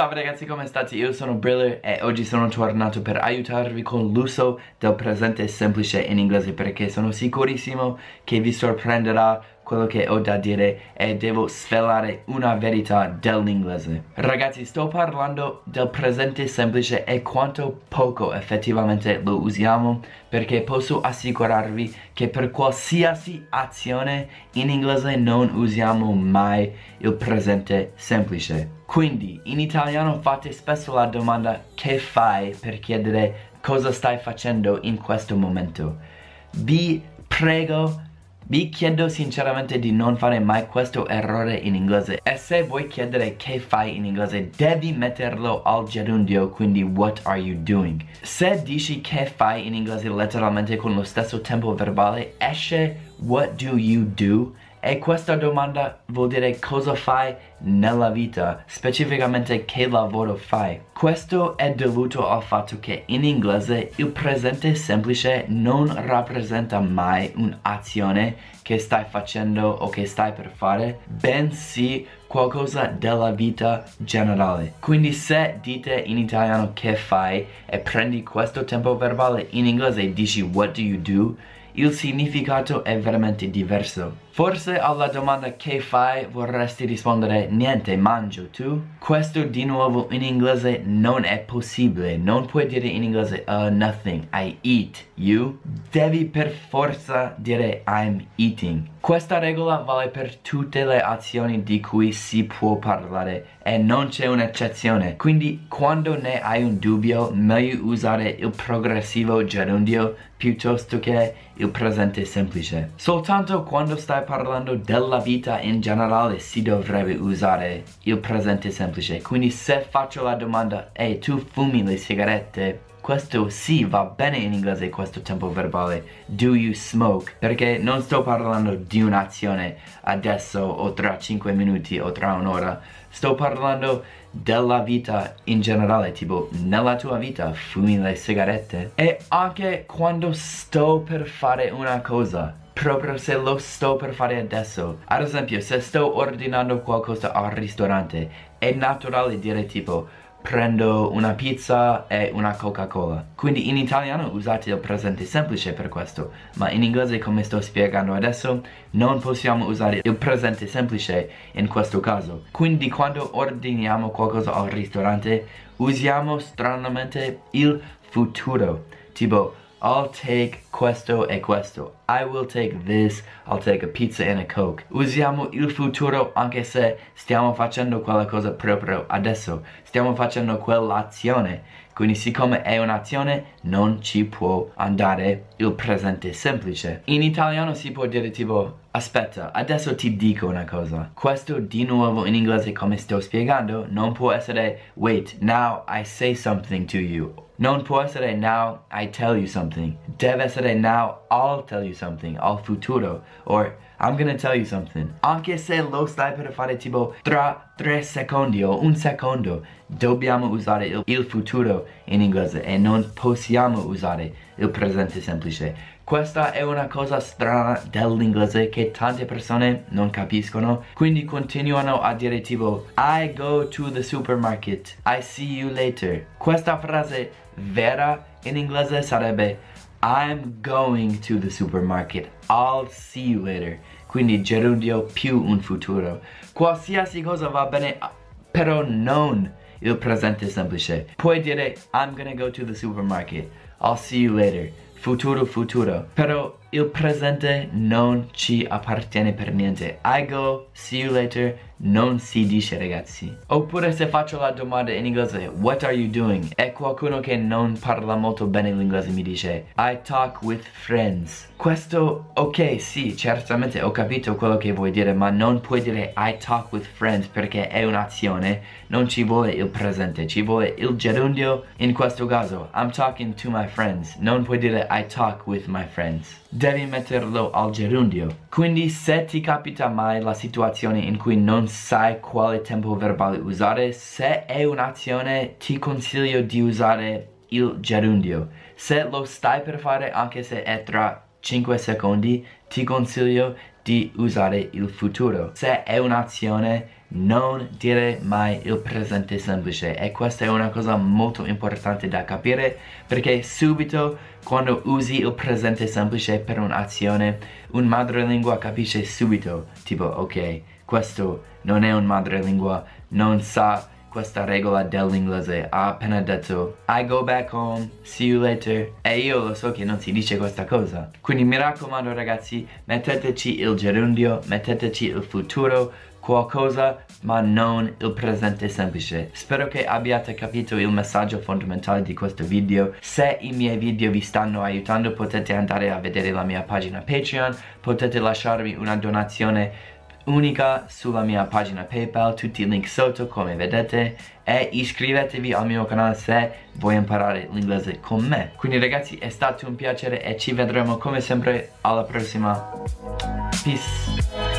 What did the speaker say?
Salve ragazzi come state? Io sono Briller e oggi sono tornato per aiutarvi con l'uso del presente semplice in inglese perché sono sicurissimo che vi sorprenderà quello che ho da dire e devo svelare una verità dell'inglese. Ragazzi, sto parlando del presente semplice e quanto poco effettivamente lo usiamo perché posso assicurarvi che per qualsiasi azione in inglese non usiamo mai il presente semplice. Quindi in italiano fate spesso la domanda che fai per chiedere cosa stai facendo in questo momento. Vi prego vi chiedo sinceramente di non fare mai questo errore in inglese. E se vuoi chiedere che fai in inglese devi metterlo al gerundio quindi what are you doing? Se dici che fai in inglese letteralmente con lo stesso tempo verbale esce what do you do e questa domanda vuol dire cosa fai nella vita, specificamente che lavoro fai. Questo è dovuto al fatto che in inglese il presente semplice non rappresenta mai un'azione che stai facendo o che stai per fare, bensì qualcosa della vita generale. Quindi se dite in italiano che fai e prendi questo tempo verbale in inglese e dici what do you do, il significato è veramente diverso. Forse alla domanda che fai vorresti rispondere niente, mangio tu? Questo di nuovo in inglese non è possibile, non puoi dire in inglese uh, nothing, I eat, you? Devi per forza dire I'm eating. Questa regola vale per tutte le azioni di cui si può parlare e non c'è un'eccezione. Quindi quando ne hai un dubbio, meglio usare il progressivo gerundio piuttosto che il presente semplice. Soltanto quando stai parlando della vita in generale si dovrebbe usare il presente semplice. Quindi se faccio la domanda, ehi tu fumi le sigarette? Questo sì va bene in inglese questo tempo verbale. Do you smoke? Perché non sto parlando di un'azione adesso o tra 5 minuti o tra un'ora. Sto parlando della vita in generale tipo nella tua vita fumi le sigarette? E anche quando sto per fare una cosa proprio se lo sto per fare adesso. Ad esempio se sto ordinando qualcosa al ristorante è naturale dire tipo prendo una pizza e una Coca-Cola. Quindi in italiano usate il presente semplice per questo, ma in inglese come sto spiegando adesso non possiamo usare il presente semplice in questo caso. Quindi quando ordiniamo qualcosa al ristorante usiamo stranamente il futuro, tipo I'll take questo e questo. I will take this, I'll take a pizza and a coke. Usiamo il futuro anche se stiamo facendo quella cosa proprio adesso. Stiamo facendo quell'azione. Quindi siccome è un'azione non ci può andare il presente semplice. In italiano si può dire tipo aspetta, adesso ti dico una cosa. Questo di nuovo in inglese come sto spiegando non può essere wait, now I say something to you non può essere now I tell you something. Deve essere now I'll tell you something. Al futuro. Or I'm gonna tell you something. Anche se lo stai per fare tipo tra tre secondi o un secondo, dobbiamo usare il, il futuro in inglese e non possiamo usare il presente semplice. Questa è una cosa strana dell'inglese che tante persone non capiscono, quindi continuano a dire tipo I go to the supermarket, I see you later. Questa frase vera in inglese sarebbe I'm going to the supermarket, I'll see you later. Quindi gerundio più un futuro. Qualsiasi cosa va bene, però non il presente semplice. Puoi dire I'm gonna go to the supermarket, I'll see you later futuro futuro. Però il presente non ci appartiene per niente. I go, see you later. Non si dice ragazzi. Oppure se faccio la domanda in inglese what are you doing? E qualcuno che non parla molto bene l'inglese mi dice I talk with friends. Questo ok sì certamente ho capito quello che vuoi dire ma non puoi dire I talk with friends perché è un'azione. Non ci vuole il presente ci vuole il gerundio. In questo caso I'm talking to my friends. Non puoi dire I talk with my friends devi metterlo al gerundio. Quindi se ti capita mai la situazione in cui non sai quale tempo verbale usare, se è un'azione ti consiglio di usare il gerundio. Se lo stai per fare anche se è tra 5 secondi, ti consiglio di usare il futuro. Se è un'azione non dire mai il presente semplice. E questa è una cosa molto importante da capire perché subito quando usi il presente semplice per un'azione un madrelingua capisce subito tipo ok questo non è un madrelingua non sa questa regola dell'inglese. Ha appena detto I go back home, see you later. E io lo so che non si dice questa cosa. Quindi mi raccomando ragazzi metteteci il gerundio, metteteci il futuro qualcosa ma non il presente semplice spero che abbiate capito il messaggio fondamentale di questo video se i miei video vi stanno aiutando potete andare a vedere la mia pagina Patreon potete lasciarmi una donazione unica sulla mia pagina Paypal, tutti i link sotto come vedete e iscrivetevi al mio canale se vuoi imparare l'inglese con me. Quindi ragazzi è stato un piacere e ci vedremo come sempre alla prossima. Peace!